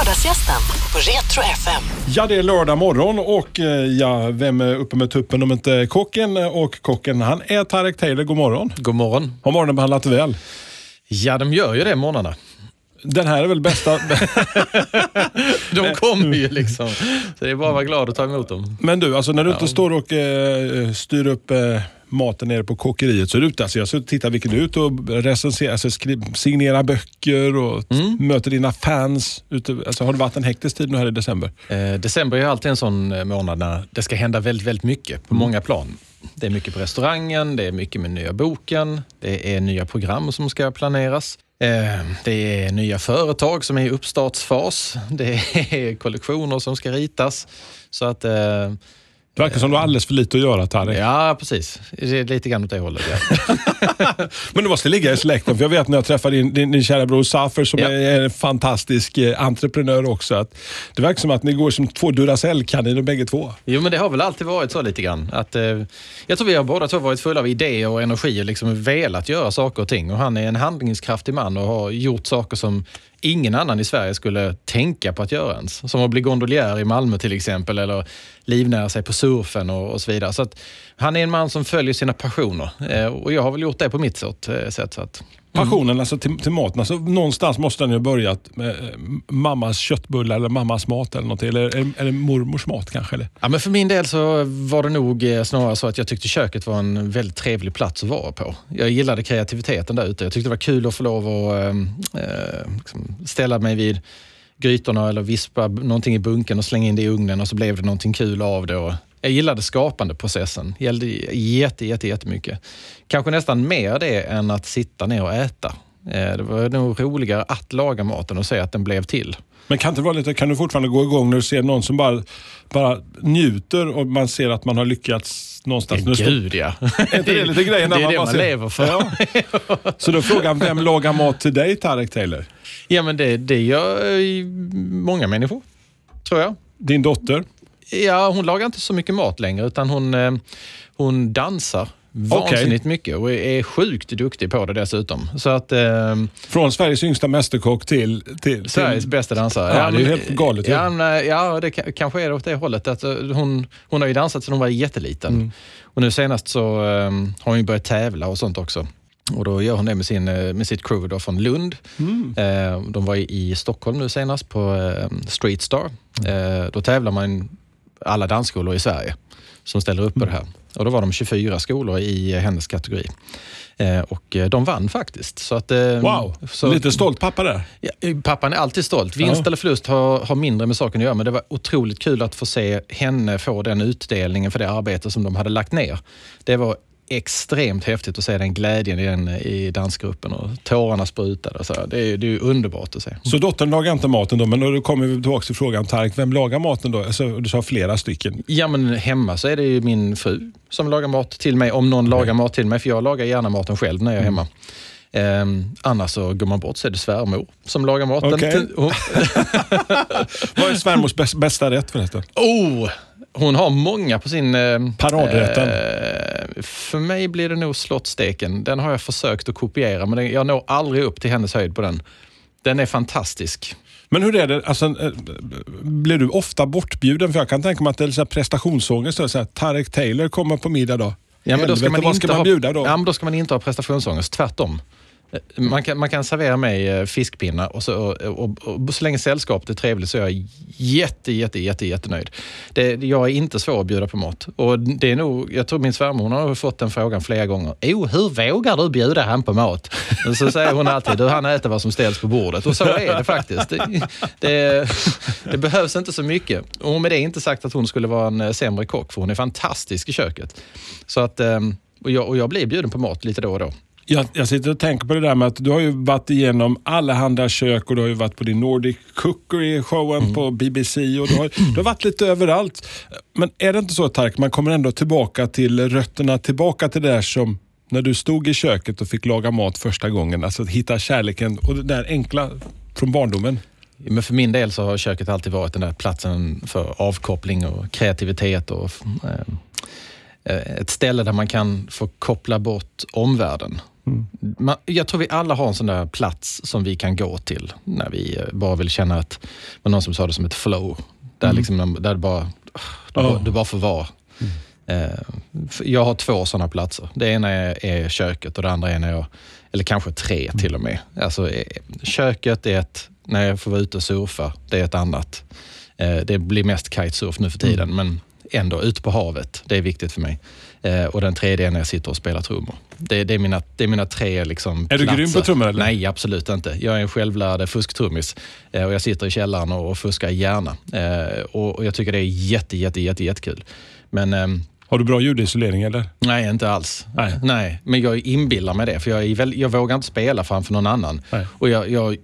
Lördagsgästen på Retro FM. Ja, det är lördag morgon och eh, ja, vem är uppe med tuppen om inte kocken? Och kocken, han är Tarek Taylor. God morgon. God morgon. Har morgonen behandlat väl? Ja, de gör ju det morgnarna. Den här är väl bästa... De kommer ju liksom. Så det är bara att vara glad och ta emot dem. Men du, alltså när du inte står och eh, styr upp eh, maten nere på kokeriet du ute. Alltså jag tittar vilket ute och recenserar, alltså signerar böcker och möter dina fans. Ute, alltså har det varit en hektisk tid nu här i december? Eh, december är alltid en sån eh, månad när det ska hända väldigt, väldigt mycket på många plan. Det är mycket på restaurangen, det är mycket med nya boken, det är nya program som ska planeras. Eh, Det är nya företag som är i uppstartsfas. Det är kollektioner som ska ritas. Så att, eh, Det verkar som du har alldeles för lite att göra Tarek. ja precis. Lite grann åt det hållet. Ja. Men du måste ligga i släkten, för jag vet när jag träffade din, din, din kära bror Safer som Ja. är en fantastisk eh, entreprenör också. Att det verkar som att ni går som två Duracell-kaniner bägge två. Jo, men det har väl alltid varit så lite grann. Att, eh, jag tror vi har båda två varit fulla av idéer och energi och liksom velat göra saker och ting. Och han är en handlingskraftig man och har gjort saker som ingen annan i Sverige skulle tänka på att göra ens. Som att bli gondoljär i Malmö till exempel eller livnära sig på surfen och, och så vidare. Så att, han är en man som följer sina passioner eh, och jag har väl gjort det på mitt sätt. eh, sätt så att, Passionen alltså till, till maten. Alltså, någonstans måste den ju ha börjat med eh, mammas köttbullar eller mammas mat eller något. Eller eller, eller, mormors mat kanske? Eller? Ja, men för min del så var det nog eh, snarare så att jag tyckte köket var en väldigt trevlig plats att vara på. Jag gillade kreativiteten där ute. Jag tyckte det var kul att få lov att äh, liksom ställa mig vid grytorna eller vispa någonting i bunken och slänga in det i ugnen och så blev det någonting kul av det. Och jag gillade skapandeprocessen. Det gällde jätte, jätte, jättemycket. Kanske nästan mer det än att sitta ner och äta. Eh, Det var nog roligare att laga maten och se att den blev till. Men kan, det vara lite, kan du fortfarande gå igång när du ser någon som bara, bara njuter och man ser att man har lyckats någonstans? Står- Gud ja. Är inte det lite grejen? Det när är det bara man lever för. Ja. Så då frågar vem lagar mat till dig Tarek Taylor? Ja, men det, det gör ju många människor, tror jag. Din dotter? Ja, hon lagar inte så mycket mat längre, utan hon, eh, hon dansar vansinnigt mycket och är sjukt duktig på det dessutom. Så att eh, Från Sveriges yngsta mästerkock till... till, Sveriges till bästa dansare. Ja, det är helt galet. Ja, men, ja, det ka- kanske är åt det hållet. Att, eh, hon, hon har ju dansat sedan hon var jätteliten. Mm. Och nu senast så eh, har hon ju börjat tävla och sånt också. Och då gör hon det med, sin, eh, med sitt crew då från Lund. Mm. Eh, de var i, Stockholm nu senast på eh, Street Star. Mm. Eh, då tävlar man alla dansskolor i Sverige som ställer upp på det här. Och då var de 24 skolor i hennes kategori. Eh, och de vann faktiskt. Så att, eh, Wow, så, lite stolt pappa där. Ja, pappan är alltid stolt. Vinst Ja. eller förlust har, har mindre med saken att göra, men det var otroligt kul att få se henne få den utdelningen för det arbete som de hade lagt ner. Det var extremt häftigt att se den glädjen i, den, i dansgruppen och tårarna sprutade. Och så. Det, är, det är underbart att se. Så dottern lagar inte maten då, men då kommer vi tillbaka till frågan Tarek, vem lagar maten då? Alltså, du sa flera stycken. Ja, men hemma så är det ju min fru som lagar mat till mig, om någon lagar mat till mig, för jag lagar gärna maten själv när jag är hemma. Ehm, annars så går man bort så är det svärmor som lagar maten. Hon- Vad är svärmors bäst, bästa rätt förresten? Oh, hon har många på sin... Eh, Paradrätten. Eh, för mig blir det nog slottsteken. Den har jag försökt att kopiera, men den- jag når aldrig upp till hennes höjd på den. Den är fantastisk. Men hur är det, alltså, eh, blir du ofta bortbjuden? För jag kan tänka mig att det är så här prestationsångest. Så här, Tarek Taylor kommer på middag då. Ja, men då ska Helvete, man vad inte ska man ha, bjuda då? Ja, men då ska man inte ha prestationsångest, tvärtom. Man kan, man kan servera mig eh, fiskpinnar och så, och, och, och så länge sällskapet är trevligt så är jag jätte, jätte, jätte, jättenöjd. Det, jag är inte svår att bjuda på mat. Och det är nog, jag tror min svärmor har fått den frågan flera gånger. Oh, hur vågar du bjuda han på mat? Och så säger hon alltid, du han äter vad som ställs på bordet. Och så är det faktiskt. Det, det, det behövs inte så mycket. Och med det inte sagt att hon skulle vara en eh, sämre kock, för hon är fantastisk i köket. Så att, ehm, och jag, och jag blir bjuden på mat lite då och då. Jag, jag sitter och tänker på det där med att du har ju varit igenom allehanda kök och du har ju varit på din Nordic Cookery-showen Mm. på BBC och du har, du har varit lite överallt. Men är det inte så Tark, man kommer ändå tillbaka till rötterna, tillbaka till det där som när du stod i köket och fick laga mat första gången. Alltså att hitta kärleken och det där enkla från barndomen. Men för min del så har köket alltid varit den där platsen för avkoppling och kreativitet och eh, eh, ett ställe där man kan få koppla bort omvärlden. Man, jag tror vi alla har en sån där plats som vi kan gå till när vi eh, bara vill känna att, var någon som sa det som ett flow. Där, liksom, där det bara, du, bara, du bara får vara. Eh, för Jag har två sådana platser. Det ena är, köket och det andra är när jag, eller kanske tre till och med. Alltså, eh, köket är ett, när jag får vara ute och surfa, det är ett annat. Eh, Det blir mest kitesurf nu för tiden, men ändå ute på havet. Det är viktigt för mig. Eh, Och den tredje är när jag sitter och spelar trummor. Det, det, är, mina, det är mina tre liksom, Är du platser. grym på trummor, eller? Nej, absolut inte. Jag är en självlärd fusktrummis eh, och jag sitter i källaren och, och fuskar gärna. Eh, Och, och jag tycker det är jätte, jätte, jätte, jättekul. Men ehm, Har du bra ljudisolering eller? Nej, inte alls. Nej. Nej. men jag inbillar mig det. För jag, väl, jag vågar inte spela framför någon annan. Nej. Och jag, jag,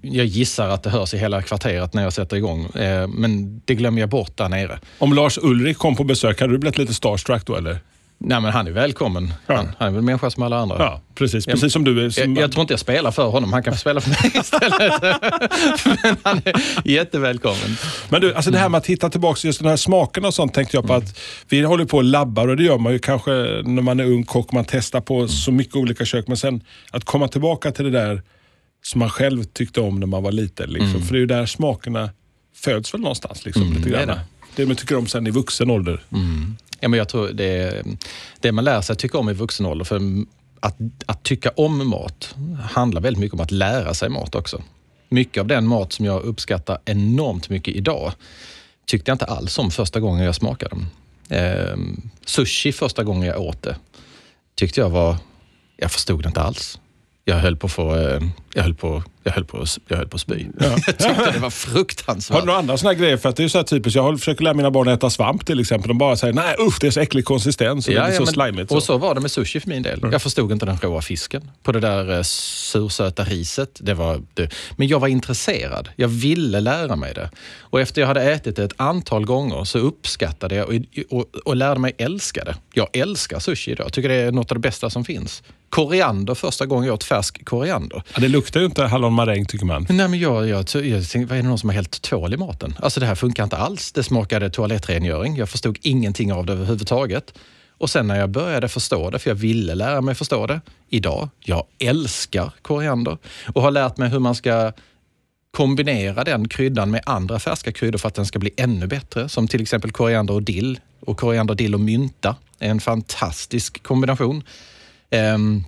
jag gissar att det hörs i hela kvarteret när jag sätter igång. Eh, men det glömmer jag bort där nere. Om Lars Ulrik kom på besök, hade du blivit lite starstruck då eller? Nej, men han är välkommen. Ja. Han, han är väl människa som alla andra. Ja, precis. Precis som du är. Som, Jag, jag tror inte jag spelar för honom. Han kan få spela för mig istället. men han är jättevälkommen. Men du, alltså det här med att hitta tillbaka just den här smaken och sånt tänkte jag på att vi håller på och labbar och det gör man ju kanske när man är ung kock. Man testar på så mycket olika kök. Men sen att komma tillbaka till det där som man själv tyckte om när man var liten. Liksom. För det är ju där smakerna föds väl någonstans. Liksom, lite det är grann det. man tycker om sen i vuxen ålder. Mm. Ja, men jag tror det, det man lär sig tycka om i vuxen ålder, för att, att tycka om mat handlar väldigt mycket om att lära sig mat också. Mycket av den mat som jag uppskattar enormt mycket idag tyckte jag inte alls om första gången jag smakade den. Eh, sushi första gången jag åt det tyckte jag var... Jag förstod det inte alls. Jag höll på att få... Eh, jag höll på, jag höll på, att- jag höll på att spy. jag tyckte det var fruktansvärt. Har du några andra sådana grejer? För att det är så här typiskt. Jag försöker lära mina barn att äta svamp till exempel. De bara säger nej usch det är så äcklig konsistens och det blir så men- slimigt. Och så var det med sushi för min del. Jag förstod inte den råa fisken på det där eh, sursöta riset. Det var, det. Men jag var intresserad. Jag ville lära mig det. Och efter jag hade ätit det ett antal gånger så uppskattade jag och, och, och lärde mig älska det. Jag älskar sushi idag. Jag tycker det är något av det bästa som finns. Koriander, första gången jag åt färsk koriander. Ja, det luktar ju inte hallonmaräng tycker man. Nej, men jag, jag, jag tänkte, vad är det någon som har hällt tvål i maten? Alltså det här funkar inte alls. Det smakade toalettrengöring. Jag förstod ingenting av det överhuvudtaget. Och sen när jag började förstå det, för jag ville lära mig förstå det, idag, jag älskar koriander och har lärt mig hur man ska kombinera den kryddan med andra färska kryddor för att den ska bli ännu bättre. Som till exempel koriander och dill. Och koriander, dill och mynta är en fantastisk kombination. Ehm,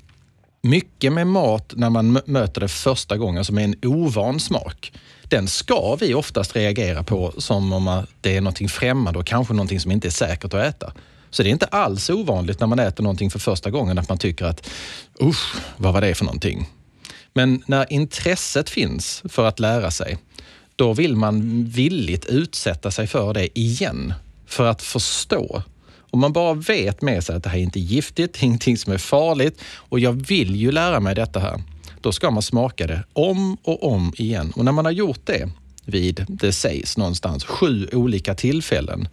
mycket med mat när man möter det första gången som är en ovan smak. Den ska vi oftast reagera på som om det är något främmande och kanske någonting som inte är säkert att äta. Så det är inte alls ovanligt när man äter någonting för första gången att man tycker att usch, vad var det för någonting? Men när intresset finns för att lära sig, då vill man villigt utsätta sig för det igen. För att förstå. Om man bara vet med sig att det här är inte giftigt, ingenting som är farligt och jag vill ju lära mig detta här. Då ska man smaka det om och om igen. Och när man har gjort det vid, det sägs någonstans, sju olika tillfällen,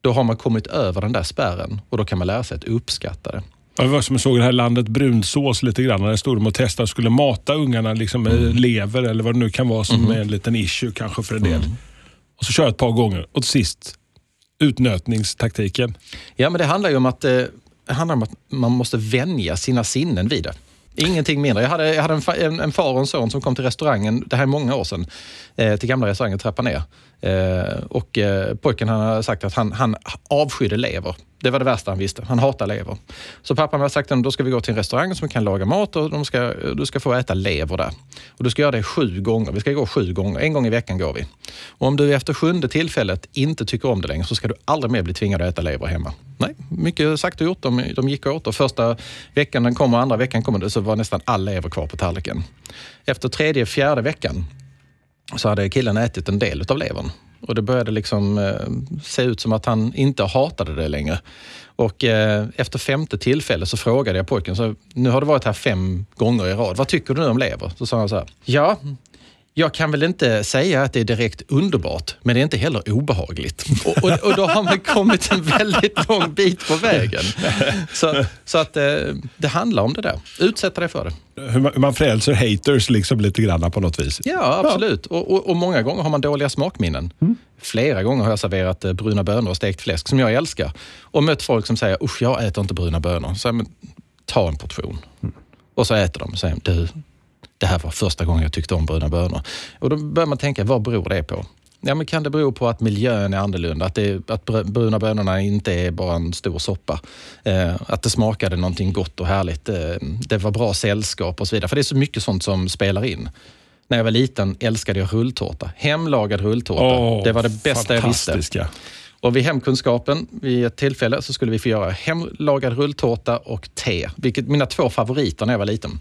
då har man kommit över den där spärren och då kan man lära sig att uppskatta det. Det var som jag såg det här landet brunsås lite grann. När det stod de och testade och skulle mata ungarna liksom med Mm. lever eller vad det nu kan vara som är en liten issue kanske för en del. Mm. Och så kör jag ett par gånger och till sist utnötningstaktiken. Ja, men det handlar ju om att, eh, handlar om att man måste vänja sina sinnen vid det. Ingenting mindre. Jag hade, jag hade en, en, en far och en son som kom till restaurangen, det här är många år sedan, eh, till gamla restaurangen Trappa ner. Eh, och eh, pojken han har sagt att han, han avskydde lever. Det var det värsta han visste. Han hatar lever. Så pappan har sagt att då ska vi gå till en restaurang som kan laga mat och de ska, du ska få äta lever där. Och du ska göra det sju gånger. Vi ska gå sju gånger. En gång i veckan går vi. Och om du efter sjunde tillfället inte tycker om det längre så ska du aldrig mer bli tvingad att äta lever hemma. Nej, mycket sagt och gjort. De, de gick åt och första veckan den kom och andra veckan kom det så var nästan all lever kvar på tallriken. Efter tredje, fjärde veckan så hade killen ätit en del av levern. Och det började liksom eh, se ut som att han inte hatade det längre. Och eh, efter femte tillfälle så frågade jag pojken, så, nu har du varit här fem gånger i rad, vad tycker du nu om lever? Så sa han så här, ja, jag kan väl inte säga att det är direkt underbart, men det är inte heller obehagligt. Och, och, och då har man kommit en väldigt lång bit på vägen. Så, så att eh, det handlar om det där. Utsätta dig för det. Hur man, hur man frälser haters liksom lite grann på något vis. Ja, absolut. Och, och, och många gånger har man dåliga smakminnen. Flera gånger har jag serverat eh, bruna bönor och stekt fläsk, som jag älskar. Och mött folk som säger, usch, jag äter inte bruna bönor. Så men, ta en portion. Och så äter de och säger, du, det här var första gången jag tyckte om bruna bönor. Och då börjar man tänka, vad beror det på? Ja, men kan det bero på att miljön är annorlunda? Att, det, att br- bruna bönorna inte är bara en stor soppa? Eh, att det smakade någonting gott och härligt. Eh, det var bra sällskap och så vidare. För det är så mycket sånt som spelar in. När jag var liten älskade jag rulltårta. Hemlagad rulltårta. Åh, det var det bästa jag visste. Och vid hemkunskapen, vid ett tillfälle, så skulle vi få göra hemlagad rulltårta och te. Vilket mina två favoriter när jag var liten.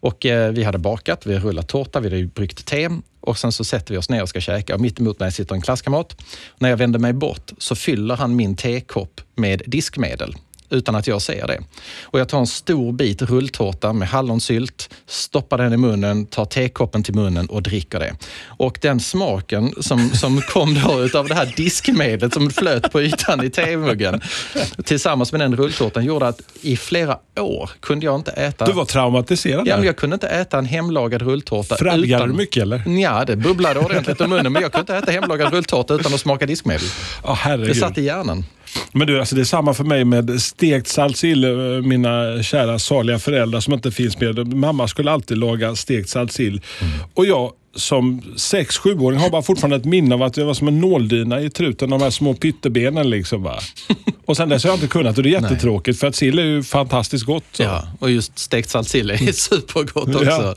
Och eh, vi hade bakat, vi hade rullat tårta, vi hade bryggt te och sen så sätter vi oss ner och ska käka. Och mitt emot mig sitter en klasskamrat. När jag vänder mig bort så fyller han min tekopp med diskmedel utan att jag ser det. Och jag tar en stor bit rulltårta med hallonsylt, stoppar den i munnen, tar tekoppen till munnen och dricker det. Och den smaken som, som kom då utav det här diskmedlet som flöt på ytan i temuggen tillsammans med den rulltårtan gjorde att i flera år kunde jag inte äta Du var traumatiserad Ja, men jag kunde inte äta en hemlagad rulltårta Fradgade du mycket eller? Ja, det bubblade ordentligt ur munnen, men jag kunde inte äta hemlagad rulltårta utan att smaka diskmedel. Ja, Det satt i hjärnan. Men du, alltså det är samma för mig med stekt salsill. eh, Mina kära saliga föräldrar som inte finns med. Mamma skulle alltid laga stekt salsill. Och jag som 6-7-åring har bara fortfarande ett minne av att jag var som en nåldyna i truten de här små pyttebenen. Liksom, va? Och sen dess har jag inte kunnat och det är jättetråkigt för att sill är ju fantastiskt gott. Så. Ja, och just stekt salsill är supergott också. Ja.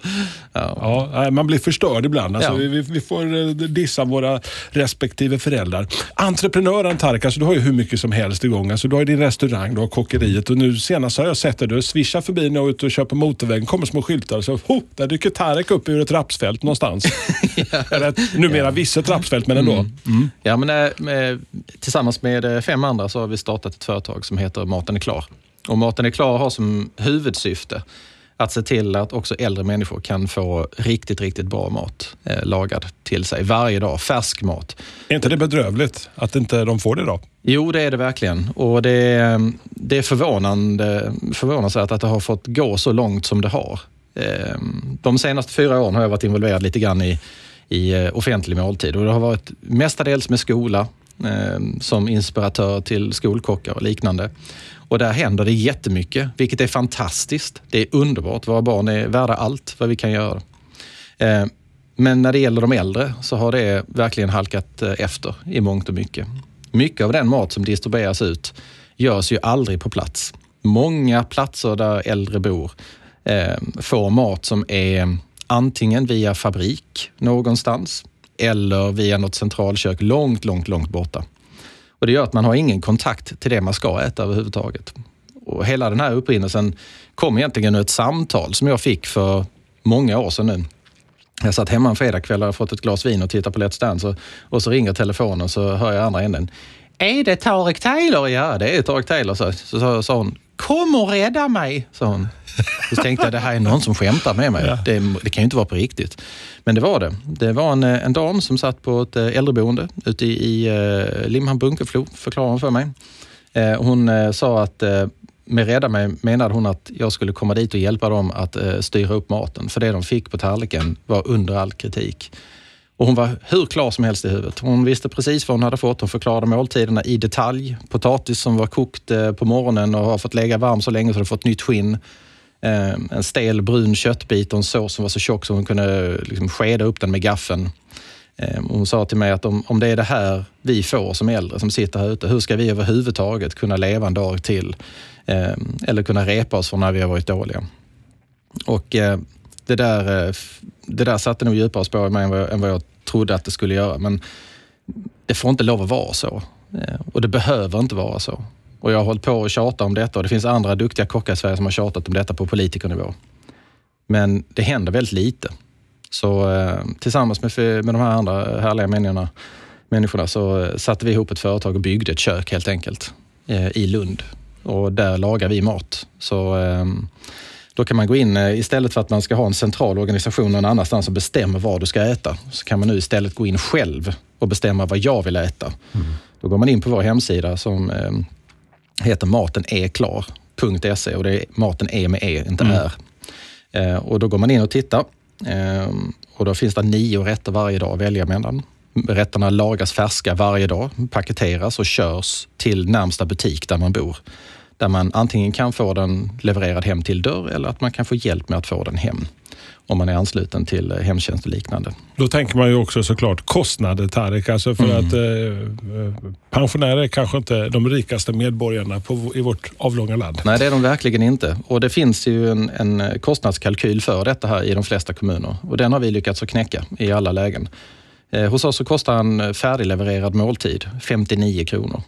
Ja. Ja, nej, man blir förstörd ibland. Alltså, Ja. vi, vi- får eh, dissa våra respektive föräldrar. Entreprenören Tark, alltså, du har ju hur mycket som helst igång. Alltså, du har ju din restaurang, du har kockeriet och nu senast har jag sett dig, du svischar förbi när jag är ute och kör på motorvägen, kommer små skyltar. Så, ho, där dyker Tarek upp ur ett rapsfält någonstans. Eller ett, numera visset rapsfält, men ändå. Ja, men, eh, med, tillsammans med eh, fem andra så har vi startat ett företag som heter Maten är klar. Och Maten är klar har som huvudsyfte att se till att också äldre människor kan få riktigt, riktigt bra mat eh, lagad till sig varje dag. Färsk mat. Är inte det bedrövligt att inte de får det då? Jo, det är det verkligen. Och det är, det är förvånande, förvånansvärt att det har fått gå så långt som det har. Ehm, de senaste fyra åren har jag varit involverad lite grann i, i eh, offentlig måltid och det har varit mestadels med skola ehm, som inspiratör till skolkockar och liknande. Och där händer det jättemycket, vilket är fantastiskt. Det är underbart. Våra barn är värda allt vad vi kan göra. Ehm, men när det gäller de äldre så har det verkligen halkat eh, efter i mångt och mycket. Mycket av den mat som distribueras ut görs ju aldrig på plats. Många platser där äldre bor Ehm, får mat som är antingen via fabrik någonstans eller via något centralkök långt, långt, långt borta. Och Det gör att man har ingen kontakt till det man ska äta överhuvudtaget. Och hela den här upprinnelsen kom egentligen ur ett samtal som jag fick för många år sedan nu. Jag satt hemma en fredagkväll och hade fått ett glas vin och tittat på Let's Dance och, och så ringer telefonen och så hör jag andra änden. Är det Tarek Taylor? Ja, det är Tarek Taylor. Så, så, så sa hon, kom och rädda mig, sa hon. Så tänkte jag, det här är någon som skämtar med mig. Det, det kan ju inte vara på riktigt. Men det var det. Det var en, en dam som satt på ett eh, äldreboende ute i, i eh, Limhamn Bunkeflo, förklarade hon för mig. Eh, Hon eh, sa att eh, med rädda mig menade hon att jag skulle komma dit och hjälpa dem att eh, styra upp maten. För det de fick på tallriken var under all kritik. Och hon var hur klar som helst i huvudet. Hon visste precis vad hon hade fått. Hon förklarade måltiderna i detalj. Potatis som var kokt eh, på morgonen och har fått lägga varm så länge så det fått nytt skinn. Eh, en stel brun köttbit och en sås som var så tjock så hon kunde eh, liksom skeda upp den med gaffeln. Hon sa till mig att om, om det är det här vi får som äldre som sitter här ute, hur ska vi överhuvudtaget kunna leva en dag till? Eller kunna repa oss från när vi har varit dåliga. Och det där, eh, det där satte nog djupare spår i mig än vad, jag, än vad jag trodde att det skulle göra. Men det får inte lov att vara så. Eh, och det behöver inte vara så. Och jag har hållit på att tjata om detta och det finns andra duktiga kockar i Sverige som har tjatat om detta på politikernivå. Men det händer väldigt lite. Så eh, tillsammans med, med de här andra härliga människorna, människorna så eh, satte vi ihop ett företag och byggde ett kök helt enkelt eh, i Lund. Och där lagar vi mat. Så eh, då kan man gå in, eh, istället för att man ska ha en central organisation någon annanstans som bestämmer vad du ska äta, så kan man nu istället gå in själv och bestämma vad jag vill äta. Mm. Då går man in på vår hemsida som eh, heter maten är och det är maten är med e, inte mm. är. Eh, och då går man in och tittar och då finns det nio rätter varje dag att välja mellan. Rätterna lagas färska varje dag, paketeras och körs till närmsta butik där man bor. Där man antingen kan få den levererad hem till dörr eller att man kan få hjälp med att få den hem om man är ansluten till hemtjänst och liknande. Då tänker man ju också såklart kostnader Tarek. Alltså för mm. att eh, pensionärer är kanske inte de rikaste medborgarna på, i vårt avlånga land. Nej, det är de verkligen inte. Och Det finns ju en, en kostnadskalkyl för detta här i de flesta kommuner och den har vi lyckats att knäcka i alla lägen. Eh, hos oss så kostar en färdiglevererad måltid 59 kronor.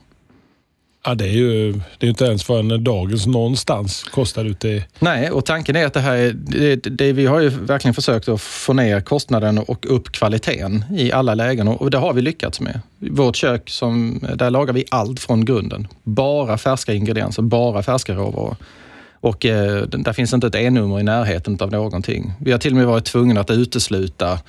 Ja, det är ju det är inte ens förrän en dagens någonstans kostar ute i... Nej, och tanken är att det här är, det, det, vi har ju verkligen försökt att få ner kostnaden och upp kvaliteten i alla lägen och det har vi lyckats med. Vårt kök, som, där lagar vi allt från grunden. Bara färska ingredienser, bara färska råvaror. Och eh, där finns inte ett E-nummer i närheten av någonting. Vi har till och med varit tvungna att utesluta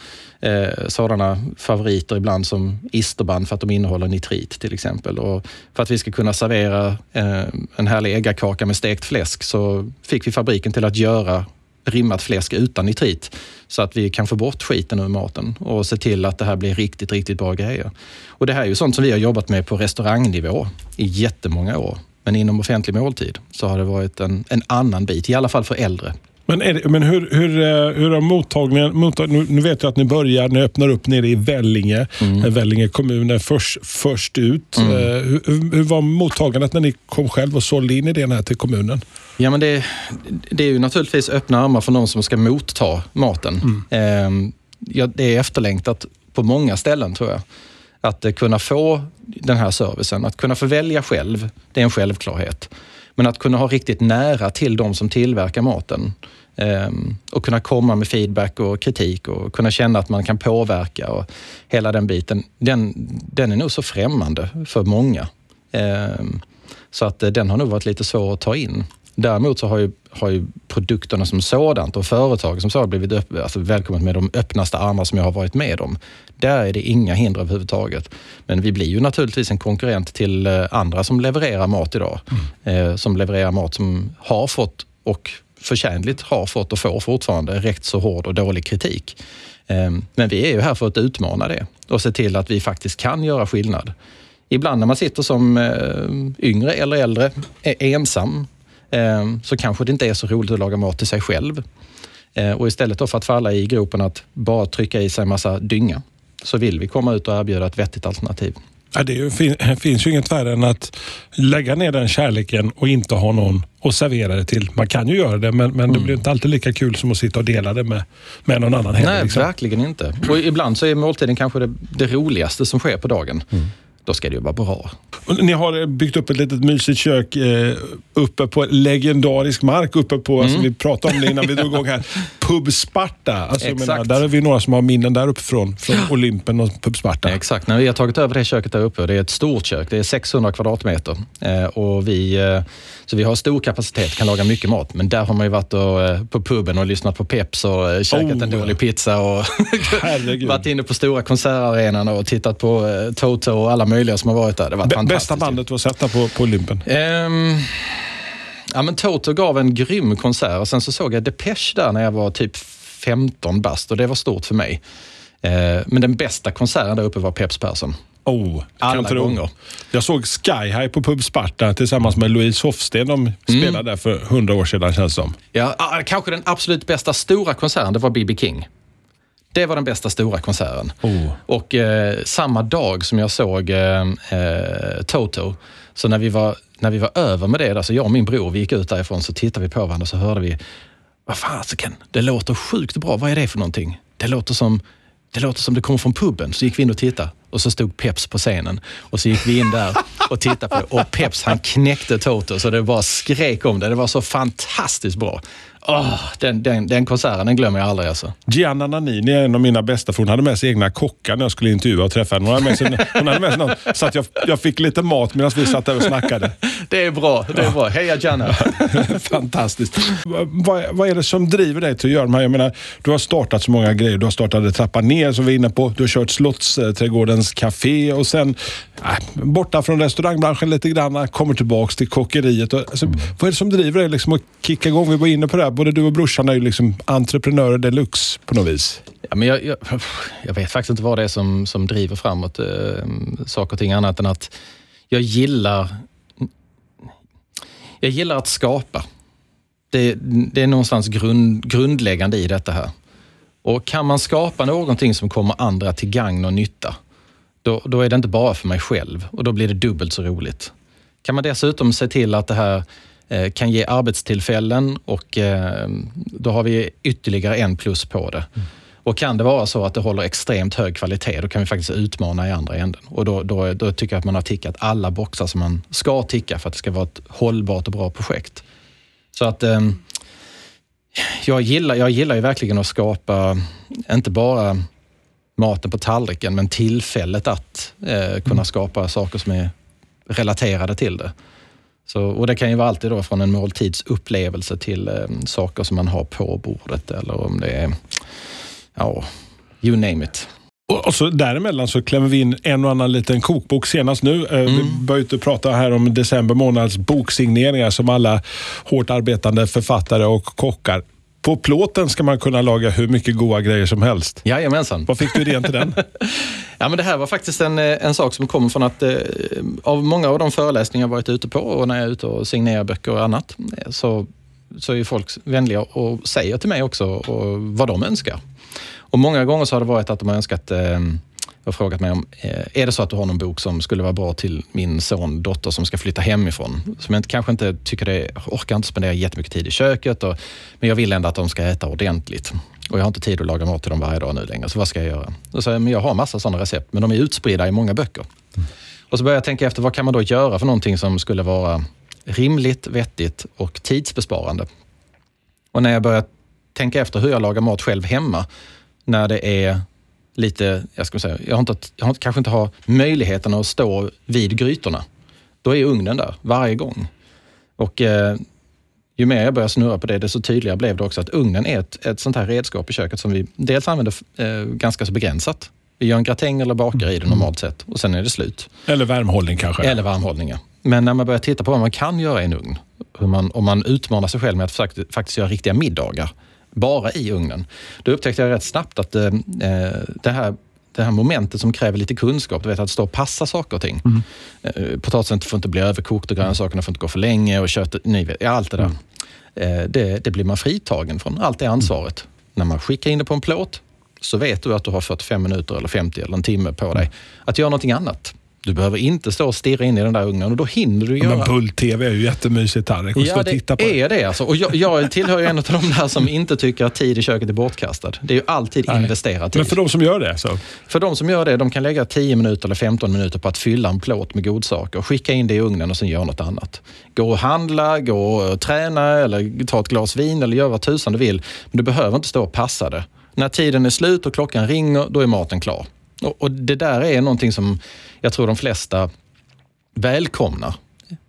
eh, sådana favoriter ibland som isterband för att de innehåller nitrit till exempel. Och för att vi ska kunna servera eh, en härlig äggakaka med stekt fläsk så fick vi fabriken till att göra rimmat fläsk utan nitrit så att vi kan få bort skiten ur maten och se till att det här blir riktigt, riktigt bra grejer. Och det här är ju sånt som vi har jobbat med på restaurangnivå i jättemånga år. Men inom offentlig måltid så har det varit en, en annan bit, i alla fall för äldre. Men, det, men hur, hur, eh, hur har mottagningen... Mottag, nu, nu, vet jag att ni börjar, ni öppnar upp nere i Vellinge. Mm. Eh, Vellinge kommun är först, först ut. Mm. Uh, hur, hur, var mottagandet när ni kom själv och sålde in idén här till kommunen? Ja, men det, det är ju naturligtvis öppna armar för någon som ska motta maten. Mm. Uh, ja, det är efterlängtat på många ställen tror jag. Att eh, kunna få den här servicen, att kunna få välja själv, det är en självklarhet. Men att kunna ha riktigt nära till de som tillverkar maten ehm, och kunna komma med feedback och kritik och kunna känna att man kan påverka och hela den biten, den, den är nog så främmande för många. Ehm, så att eh, den har nog varit lite svår att ta in. Däremot så har ju, har ju produkterna som sådant och företag som sådant blivit upp, alltså välkommet med de öppnaste armar som jag har varit med om. Där är det inga hinder överhuvudtaget. Men vi blir ju naturligtvis en konkurrent till eh, andra som levererar mat idag. Mm. Eh, som levererar mat som har fått och förtjänligt har fått och får fortfarande rätt så hård och dålig kritik. Eh, men vi är ju här för att utmana det och se till att vi faktiskt kan göra skillnad. Ibland när man sitter som eh, yngre eller äldre, är ensam, så kanske det inte är så roligt att laga mat till sig själv. Eh, och istället för att falla i gropen att bara trycka i sig en massa dynga, så vill vi komma ut och erbjuda ett vettigt alternativ. Ja, det ju, finns ju inget värre än att lägga ner den kärleken och inte ha någon att servera det till. Man kan ju göra det, men, men mm. det blir inte alltid lika kul som att sitta och dela det med, med någon annan heller. Nej, liksom. verkligen inte. Och ibland så är måltiden kanske det, det roligaste som sker på dagen. Mm då ska det ju vara bra. Ni har byggt upp ett litet mysigt kök eh, uppe på legendarisk mark, uppe på, alltså, mm. alltså, vi pratade om det innan vi drog igång här, Pub Sparta. Alltså, Exakt. Menar, där är vi några som har minnen där uppifrån, från Olympen och Pub Sparta. Exakt, när vi har tagit över det köket där uppe, det är ett stort kök, det är 600 kvadratmeter. Eh, och vi, eh, så vi har stor kapacitet, kan laga mycket mat. Men där har man ju varit och, på puben och lyssnat på Peps och eh, käkat oh. en dålig pizza och varit inne på stora konsertarenan och tittat på Toto och alla möjliga som har varit där. Det var B Bästa bandet du har sett på, på Olympen? Um, ja, men Toto gav en grym konsert och sen så såg jag Depeche där när jag var typ 15 bast och det var stort för mig. Uh, men den bästa konserten där uppe var Peps Persson. Oh, Alla tro. gånger. Jag såg Sky High på Pub Sparta tillsammans med Louise Hofsten. De mm. spelade där för hundra år sedan känns det som. Ja, kanske den absolut bästa stora konserten, det var B.B. King. Det var den bästa stora konserten. Oh. Och eh, samma dag som jag såg eh, eh, Toto, så när vi, var, när vi var över med det, alltså jag och min bror, vi gick ut därifrån, så tittade vi på varandra och så hörde vi, vad fasiken, det låter sjukt bra. Vad är det för någonting? Det låter som det låter som det kommer från puben. Så gick vi in och tittade och så stod Peps på scenen. Och så gick vi in där och tittade på det. Och Peps han knäckte Toto så det bara skrek om det. Det var så fantastiskt bra. åh, den, den, den konserten den glömmer jag aldrig. Alltså. Gianna Nannini är en av mina bästa, för hon hade med sig egna kockar när jag skulle intervjua och träffa henne. Hon hade med sig, hon hade med sig något, så att jag, jag fick lite mat medan vi satt där och snackade. Det är bra. Det är bra. Heja Gianna! Fantastiskt. Vad, vad är det som driver dig till att göra de här? Jag menar, du har startat så många grejer. Du har startat Trappa ner som vi är inne på. Du har kört Slottsträdgårdens Café och sen äh, borta från restaurangbranschen lite grann. Kommer tillbaks till kockeriet. Alltså, vad är det som driver dig liksom att kicka igång? Vi var inne på det här. Både du och brorsan är ju liksom entreprenörer deluxe på något vis. Ja, men jag, jag, jag vet faktiskt inte vad det är som, som driver framåt eh, saker och ting annat än att jag gillar jag gillar att skapa. Det, det är någonstans grund, grundläggande i detta här. Och kan man skapa någonting som kommer andra till gagn och nytta, då, då är det inte bara för mig själv och då blir det dubbelt så roligt. Kan man dessutom se till att det här eh, kan ge arbetstillfällen och eh, då har vi ytterligare en plus på det. Mm. Och kan det vara så att det håller extremt hög kvalitet, då kan vi faktiskt utmana i andra änden. Och då, då, då tycker jag att man har tickat alla boxar som man ska ticka för att det ska vara ett hållbart och bra projekt. Så att eh, jag, gillar, jag gillar ju verkligen att skapa, inte bara maten på tallriken, men tillfället att eh, kunna mm. skapa saker som är relaterade till det. Så, och Det kan ju vara alltid då från en måltidsupplevelse till eh, saker som man har på bordet eller om det är ja, you name it. Och så däremellan så klämmer vi in en och annan liten kokbok senast nu. Eh, mm. Vi började prata här om december månads boksigneringar som alla hårt arbetande författare och kockar på plåten ska man kunna laga hur mycket goda grejer som helst. Jajamensan. Vad fick du idén till den? ja, men det här var faktiskt en, eh, en sak som kommer från att eh, av många av de föreläsningar jag varit ute på och när jag är ute och signerar böcker och annat eh, så, så är folk vänliga och säger till mig också och vad de önskar. Och Många gånger så har det varit att de har önskat eh, och frågat mig om, eh, är det så att du har någon bok som skulle vara bra till min son, dotter som ska flytta hemifrån? Som jag kanske inte tycker det, orkar inte spendera jättemycket tid i köket, och, men jag vill ändå att de ska äta ordentligt. Och jag har inte tid att laga mat till dem varje dag nu längre, så vad ska jag göra? Då sa jag, men jag har massa sådana recept, men de är utspridda i många böcker. Mm. Och så började jag tänka efter, vad kan man då göra för någonting som skulle vara rimligt, vettigt och tidsbesparande? Och när jag började tänka efter hur jag lagar mat själv hemma, när det är lite, jag ska säga, jag, har inte, jag har, kanske inte har möjligheten att stå vid grytorna. Då är ugnen där varje gång. Och eh, ju mer jag börjar snurra på det, desto tydligare blev det också att ugnen är ett, ett sånt här redskap i köket som vi dels använder eh, ganska så begränsat. Vi gör en gratäng eller bakar i det normalt sett och sen är det slut. Eller värmhållning kanske? Eller värmhållning, ja. Men när man börjar titta på vad man kan göra i en ugn, hur man, om man utmanar sig själv med att faktiskt, faktiskt göra riktiga middagar, bara i ugnen. Då upptäckte jag rätt snabbt att eh, eh, det här det här momentet som kräver lite kunskap, du vet att stå och passa saker och ting. Mm. Eh, potatisen får inte bli överkokt och grönsakerna får inte gå för länge och köttet, ni vet, allt det där. Mm. Det, det, blir man fritagen från, allt det ansvaret. Mm. När man skickar in det på en plåt så vet du att du har 45 minuter eller 50 eller en timme på dig att göra någonting annat. Du behöver inte stå och stirra in i den där ugnen och då hinner du göra... Men Bull-TV är ju jättemysigt Tarek, ja, och titta på. är det alltså. Och jag, jag tillhör ju en av de där som inte tycker att tid i köket är bortkastad. Det är ju alltid Nej. investerad tid. Men för de som gör det? Så. För de som gör det, de kan lägga 10 minuter eller 15 minuter på att fylla en plåt med godsaker, skicka in det i ugnen och sen göra något annat. Gå och handla, gå och träna eller ta ett glas vin eller göra vad tusan du vill. Men du behöver inte stå och passa det. När tiden är slut och klockan ringer, då är maten klar. Och, det där är någonting som jag tror de flesta välkomnar.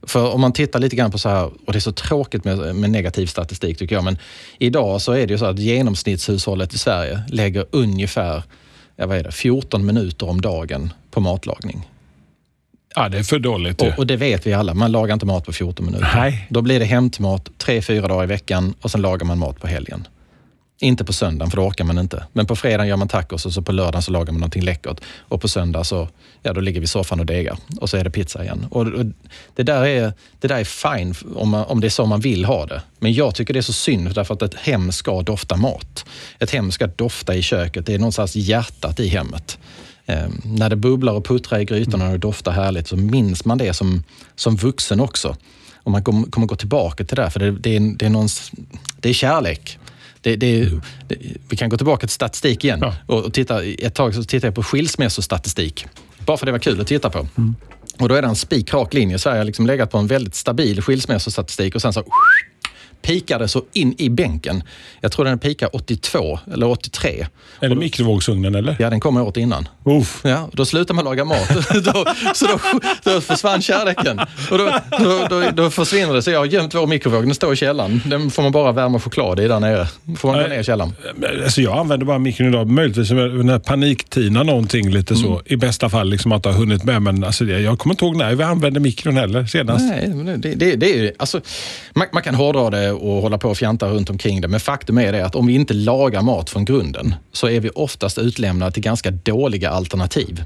För om man tittar lite grann på så här, och det är så tråkigt med, med negativ statistik tycker jag, men idag så är det ju så att genomsnittshushållet i Sverige lägger ungefär ja, vad är det, 14 minuter om dagen på matlagning. Ja, det är för dåligt. Och, och, det vet vi alla, man lagar inte mat på 14 minuter. Nej. Då blir det hämtmat tre, fyra dagar i veckan och sen lagar man mat på helgen. Inte på söndagen, för då orkar man inte. Men på fredagen gör man tacos och så på lördagen så lagar man någonting läckert. Och på söndag så ja, då ligger vi i soffan och degar och så är det pizza igen. Och, och det, där är, det där är fine om, man, om det är så man vill ha det. Men jag tycker det är så synd därför att ett hem ska dofta mat. Ett hem ska dofta i köket. Det är någonstans hjärtat i hemmet. Eh, när det bubblar och puttrar i grytorna och det doftar härligt så minns man det som, som vuxen också. Och man kommer, gå tillbaka till det, för det, det, är, det, är någons, det är kärlek. Det, det, det, vi kan gå tillbaka till statistik igen. Ja. Och, titta, ett tag så tittade jag på skilsmässostatistik. Bara för det var kul att titta på. Mm. Och Då är det en spikrak linje. Sverige har liksom legat på en väldigt stabil skilsmässostatistik och sen så pikade så in i bänken. Jag tror den pikade 82 eller 83. Är det mikrovågsugnen eller? Ja, den kom året innan. Uff. Ja, då slutade man laga mat. då, så då, då försvann kärleken. Och då, då, då, försvinner det. Så jag har gömt vår mikrovåg. Den står i källaren. Den får man bara värma choklad i där nere. får man gå ner i källaren. Alltså jag använder bara mikron idag. Möjligtvis när paniktina någonting lite så. I bästa fall liksom att jag har hunnit med. Men alltså, det- jag kommer inte ihåg när vi använde mikron heller senast. Nej, det, det, det är ju, alltså, man, man kan hårdra det och hålla på och fjanta runt omkring det, men faktum är det att om vi inte lagar mat från grunden så är vi oftast utlämnade till ganska dåliga alternativ.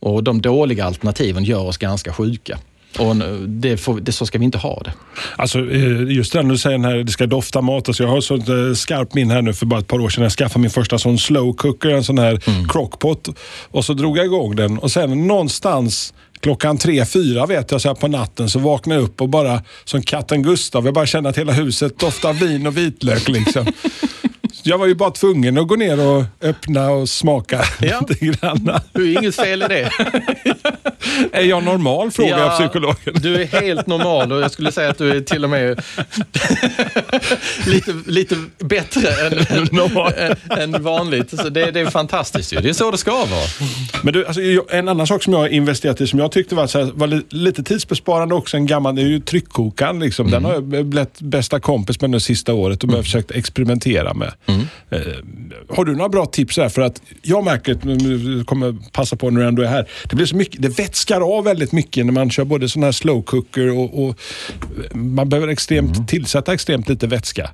Och de dåliga alternativen gör oss ganska sjuka. Och det får, det, så ska vi inte ha det. Alltså, eh, just det du säger att det ska dofta mat. Alltså, jag har sånt eh, skarpt minne här nu för bara ett par år sedan. Jag skaffade min första sån slow cooker, en sån här Mm. crockpot. Och så drog jag igång den och sen någonstans klockan tre, fyra vet jag så här på natten så vaknade jag upp och bara som katten Gustav. Jag bara kände att hela huset doftar vin och vitlök liksom. Jag var ju bara tvungen att gå ner och öppna och smaka Ja. lite grann. Det är inget fel i det. Är jag normal? Frågar jag psykologen. Du är helt normal och jag skulle säga att du är till och med lite, lite bättre än, Normal. än, än vanligt. Så det, det är fantastiskt ju. Det är så det ska vara. Men du, alltså, jag- en annan sak som jag har investerat i som jag tyckte var, så här, var li- lite tidsbesparande också, en gammal, det är ju tryckkokaren. Liksom. Den har jag blivit bästa kompis med det sista året och börjat försökt experimentera med. Eh, har du några bra tips där? För att jag märker, att- nu kommer passa på när du ändå är här, det blir så mycket, det vätskar av väldigt mycket när man kör både sån här slow cooker och, och man behöver extremt, tillsätta extremt lite vätska.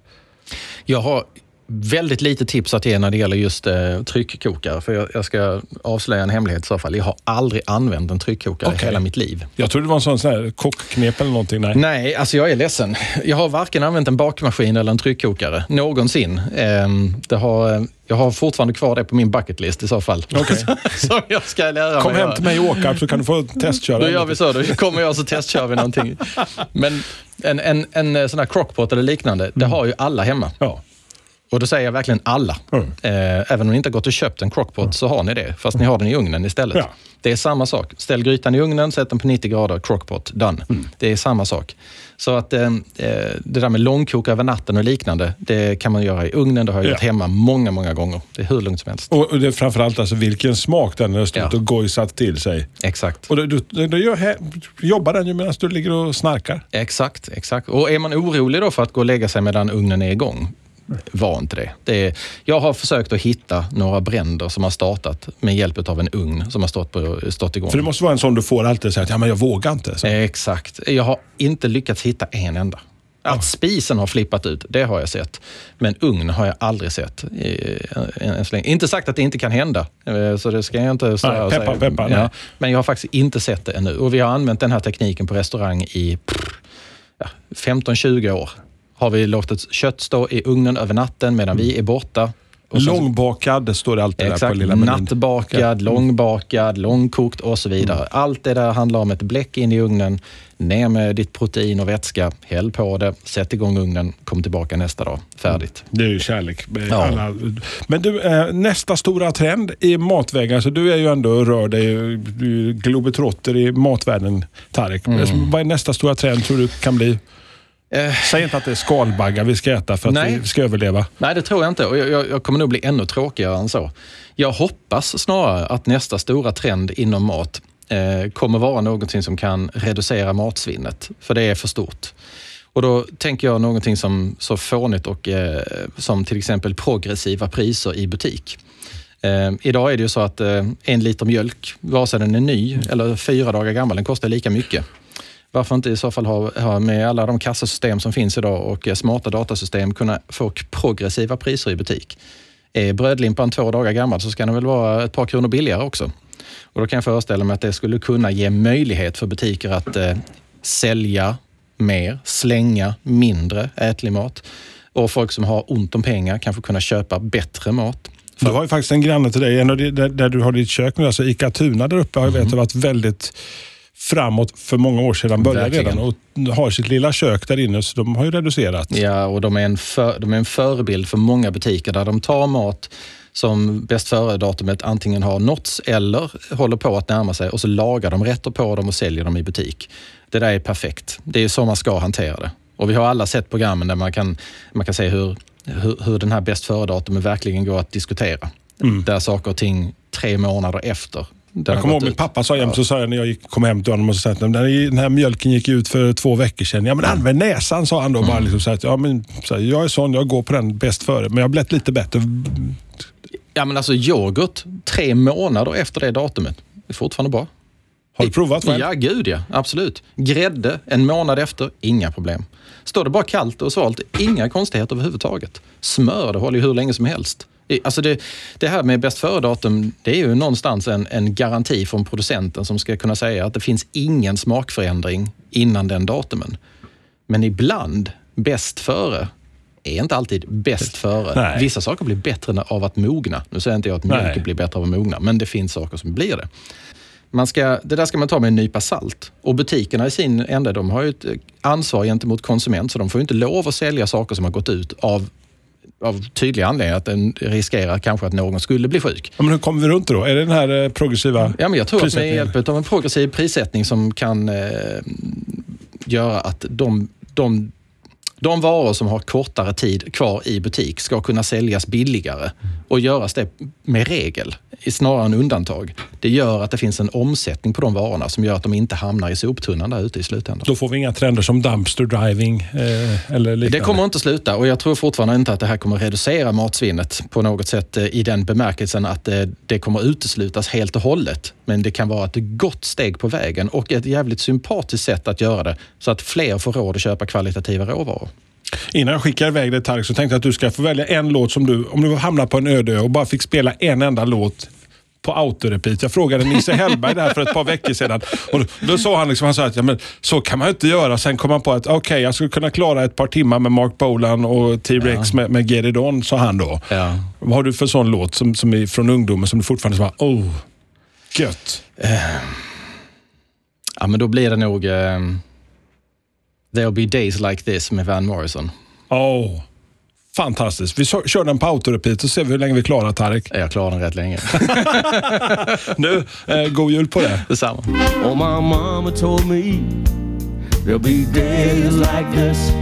Jag har väldigt lite tips att ge när det gäller just eh, tryckkokare. För jag, jag ska avslöja en hemlighet i så fall. Jag har aldrig använt en tryckkokare i Okej. hela mitt liv. Jag trodde det var en sån, sån här kockknep eller någonting. Nej. Nej, alltså jag är ledsen. Jag har varken använt en bakmaskin eller en tryckkokare någonsin. Ehm, det har, jag har fortfarande kvar det på min bucketlist i så fall. Okej. Som jag ska lära Kom mig hem till mig i Åkarp så kan du få testköra. Då gör vi så. Då kommer jag så testkör vi någonting. Men en, en, en eh, sån här crockpot eller liknande, det har ju alla hemma. Ja. Och då säger jag verkligen alla. Mm. Eh, även om ni inte har gått och köpt en crockpot så har ni det, fast ni har den i ugnen istället. Ja. Det är samma sak. Ställ grytan i ugnen, sätt den på 90 grader, crockpot, done. Mm. Det är samma sak. Så att eh, eh, det där med långkok över natten och liknande, det kan man göra i ugnen. Det har jag Ja. gjort hemma många, många gånger. Det är hur lugnt som helst. Och det är framförallt alltså vilken smak den har stått Ja. och gojsat till sig. Exakt. Och då gör, här, jobbar den ju medan du ligger och snarkar. Exakt, exakt. Och är man orolig då för att gå och lägga sig medan ugnen är igång, var inte det. det är, jag har försökt att hitta några bränder som har startat med hjälp av en ugn som har stått, på, stått igång. För det måste vara en sån du får alltid säga att ja, men jag vågar inte. Så. Exakt. Jag har inte lyckats hitta en enda. Att spisen har flippat ut, det har jag sett. Men ugn har jag aldrig sett. än så länge. Inte sagt att det inte kan hända, eh, så det ska jag inte stå Nej, peppa, säga. peppa, ja, men jag har faktiskt inte sett det ännu. Och vi har använt den här tekniken på restaurang i ja, 15-20 år. Har vi låtit kött stå i ugnen över natten medan vi är borta. Och Långbakad, det står det alltid där på Exakt, lilla menyn. nattbakad, långbakad, långkokt och så vidare. Allt det där handlar om ett bläck in i ugnen, ner med ditt protein och vätska, häll på det, sätt igång ugnen, kom tillbaka nästa dag. Färdigt. Det är ju kärlek. med Ja. Alla. Men du, eh, nästa stora trend i matvägen. Alltså, du är ju ändå rör dig, du är globetrotter i matvärlden, Tarek. Mm. Vad är nästa stora trend tror du kan bli? Säg inte att det är skalbaggar vi ska äta för att Eh. Nej. vi ska överleva. Nej, det tror jag inte och jag, jag, jag kommer nog bli ännu tråkigare än så. Jag hoppas snarare att nästa stora trend inom mat eh, kommer vara någonting som kan reducera matsvinnet, för det är för stort. Och Då tänker jag någonting som så fånigt och eh, som till exempel progressiva priser i butik. Eh, idag är det ju så att eh, en liter mjölk, vare sig den är ny eller fyra dagar gammal, den kostar lika mycket. Varför inte i så fall ha, ha med alla de kassasystem som finns idag och eh, smarta datasystem kunna få progressiva priser i butik. Är brödlimpan två dagar gammal så ska den väl vara ett par kronor billigare också. Och Då kan jag föreställa mig att det skulle kunna ge möjlighet för butiker att eh, sälja mer, slänga mindre ätlig mat och folk som har ont om pengar kanske kunna köpa bättre mat. Du har ju faktiskt en granne till dig, en av där, där du har ditt kök nu, alltså Ica Tuna där uppe har jag vet har varit väldigt framåt för många år sedan. Började Verkligen. redan och har sitt lilla kök där inne så de har ju reducerat. Ja, och de är, en för, de är en förebild för många butiker där de tar mat som bäst före-datumet antingen har nåtts eller håller på att närma sig och så lagar de rätter på dem och säljer dem i butik. Det där är perfekt. Det är så man ska hantera det. Och vi har alla sett programmen där man kan, man kan se hur, hur, hur den här bäst före-datumen verkligen går att diskutera. Där saker och ting tre månader efter. Jag kommer ihåg min pappa sa jämt så sa jag när jag gick, kom hem till honom och sa att den här, mjölken gick ut för två veckor sedan. Ja men använd näsan sa han då. Bara liksom så att, ja, men, så här, jag är sån, jag går på den bäst före. Men jag har blivit lite bättre. Ja, men alltså yoghurt tre månader efter det datumet. Det är fortfarande bra. Har du provat själv? Ja, gud ja. Absolut. Grädde en månad efter, inga problem. Står det bara kallt och svalt, inga konstigheter överhuvudtaget. Smör, det håller ju hur länge som helst. Alltså det, det här med bäst före-datum, det är ju någonstans en, en garanti från producenten som ska kunna säga att det finns ingen smakförändring innan den datumen. Men ibland, bäst före, är inte alltid bäst före. Nej. Vissa saker blir bättre av att mogna. Nu säger inte jag att mjölk blir bättre av att mogna, men det finns saker som blir det. Man ska, det där ska man ta med en nypa salt. Och butikerna i sin ände, de har ju ett ansvar gentemot konsument, så de får inte lov att sälja saker som har gått ut av, av tydliga anledningar, att den riskerar kanske att någon skulle bli sjuk. Ja, men hur kommer vi runt det då? Är det den här eh, progressiva Ja, men jag tror att med hjälp av en progressiv prissättning som kan eh, göra att de, de, de varor som har kortare tid kvar i butik ska kunna säljas billigare och göras det med regel i snarare än undantag. Det gör att det finns en omsättning på de varorna som gör att de inte hamnar i soptunnan där ute i slutändan. Då får vi inga trender som dumpster driving eh, eller liknande. Det kommer inte sluta och jag tror fortfarande inte att det här kommer reducera matsvinnet på något sätt eh, i den bemärkelsen att eh, det kommer uteslutas helt och hållet. Men det kan vara ett gott steg på vägen och ett jävligt sympatiskt sätt att göra det så att fler får råd att köpa kvalitativa råvaror. Innan jag skickar iväg dig Tarek så tänkte jag att du ska få välja en låt som du, om du hamnar på en öde ö och bara fick spela en enda låt på autorepeat. Jag frågade Nisse Hellberg där för ett par veckor sedan. Och då, då sa han liksom, han sa att ja, men, så kan man inte göra. Sen kom han på att okej, jag skulle kunna klara ett par timmar med Mark Bolan och T-Rex med, med Get It On, sa han då. Ja. Vad har du för sån låt som, som är från ungdomen som du fortfarande svarar, oh, gött. Ja, men då blir det nog eh, There'll be days like this med Van Morrison. Oh, fantastiskt. Vi kör den på autorepeat och ser vi hur länge vi klarar Tarek. Jag klarar den rätt länge. Nu, eh, god jul på det. Detsamma. Oh, my mama told me there'll be days like this.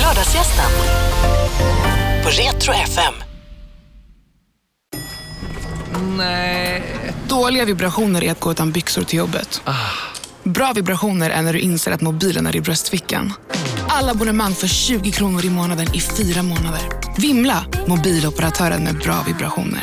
Lördagsgästen på Retro FM. Dåliga vibrationer är att gå utan byxor till jobbet. Bra vibrationer är när du inser att mobilen är i bröstfickan. Alla abonnemang för 20 kronor i månaden i fyra månader. Vimla! Mobiloperatören med bra vibrationer.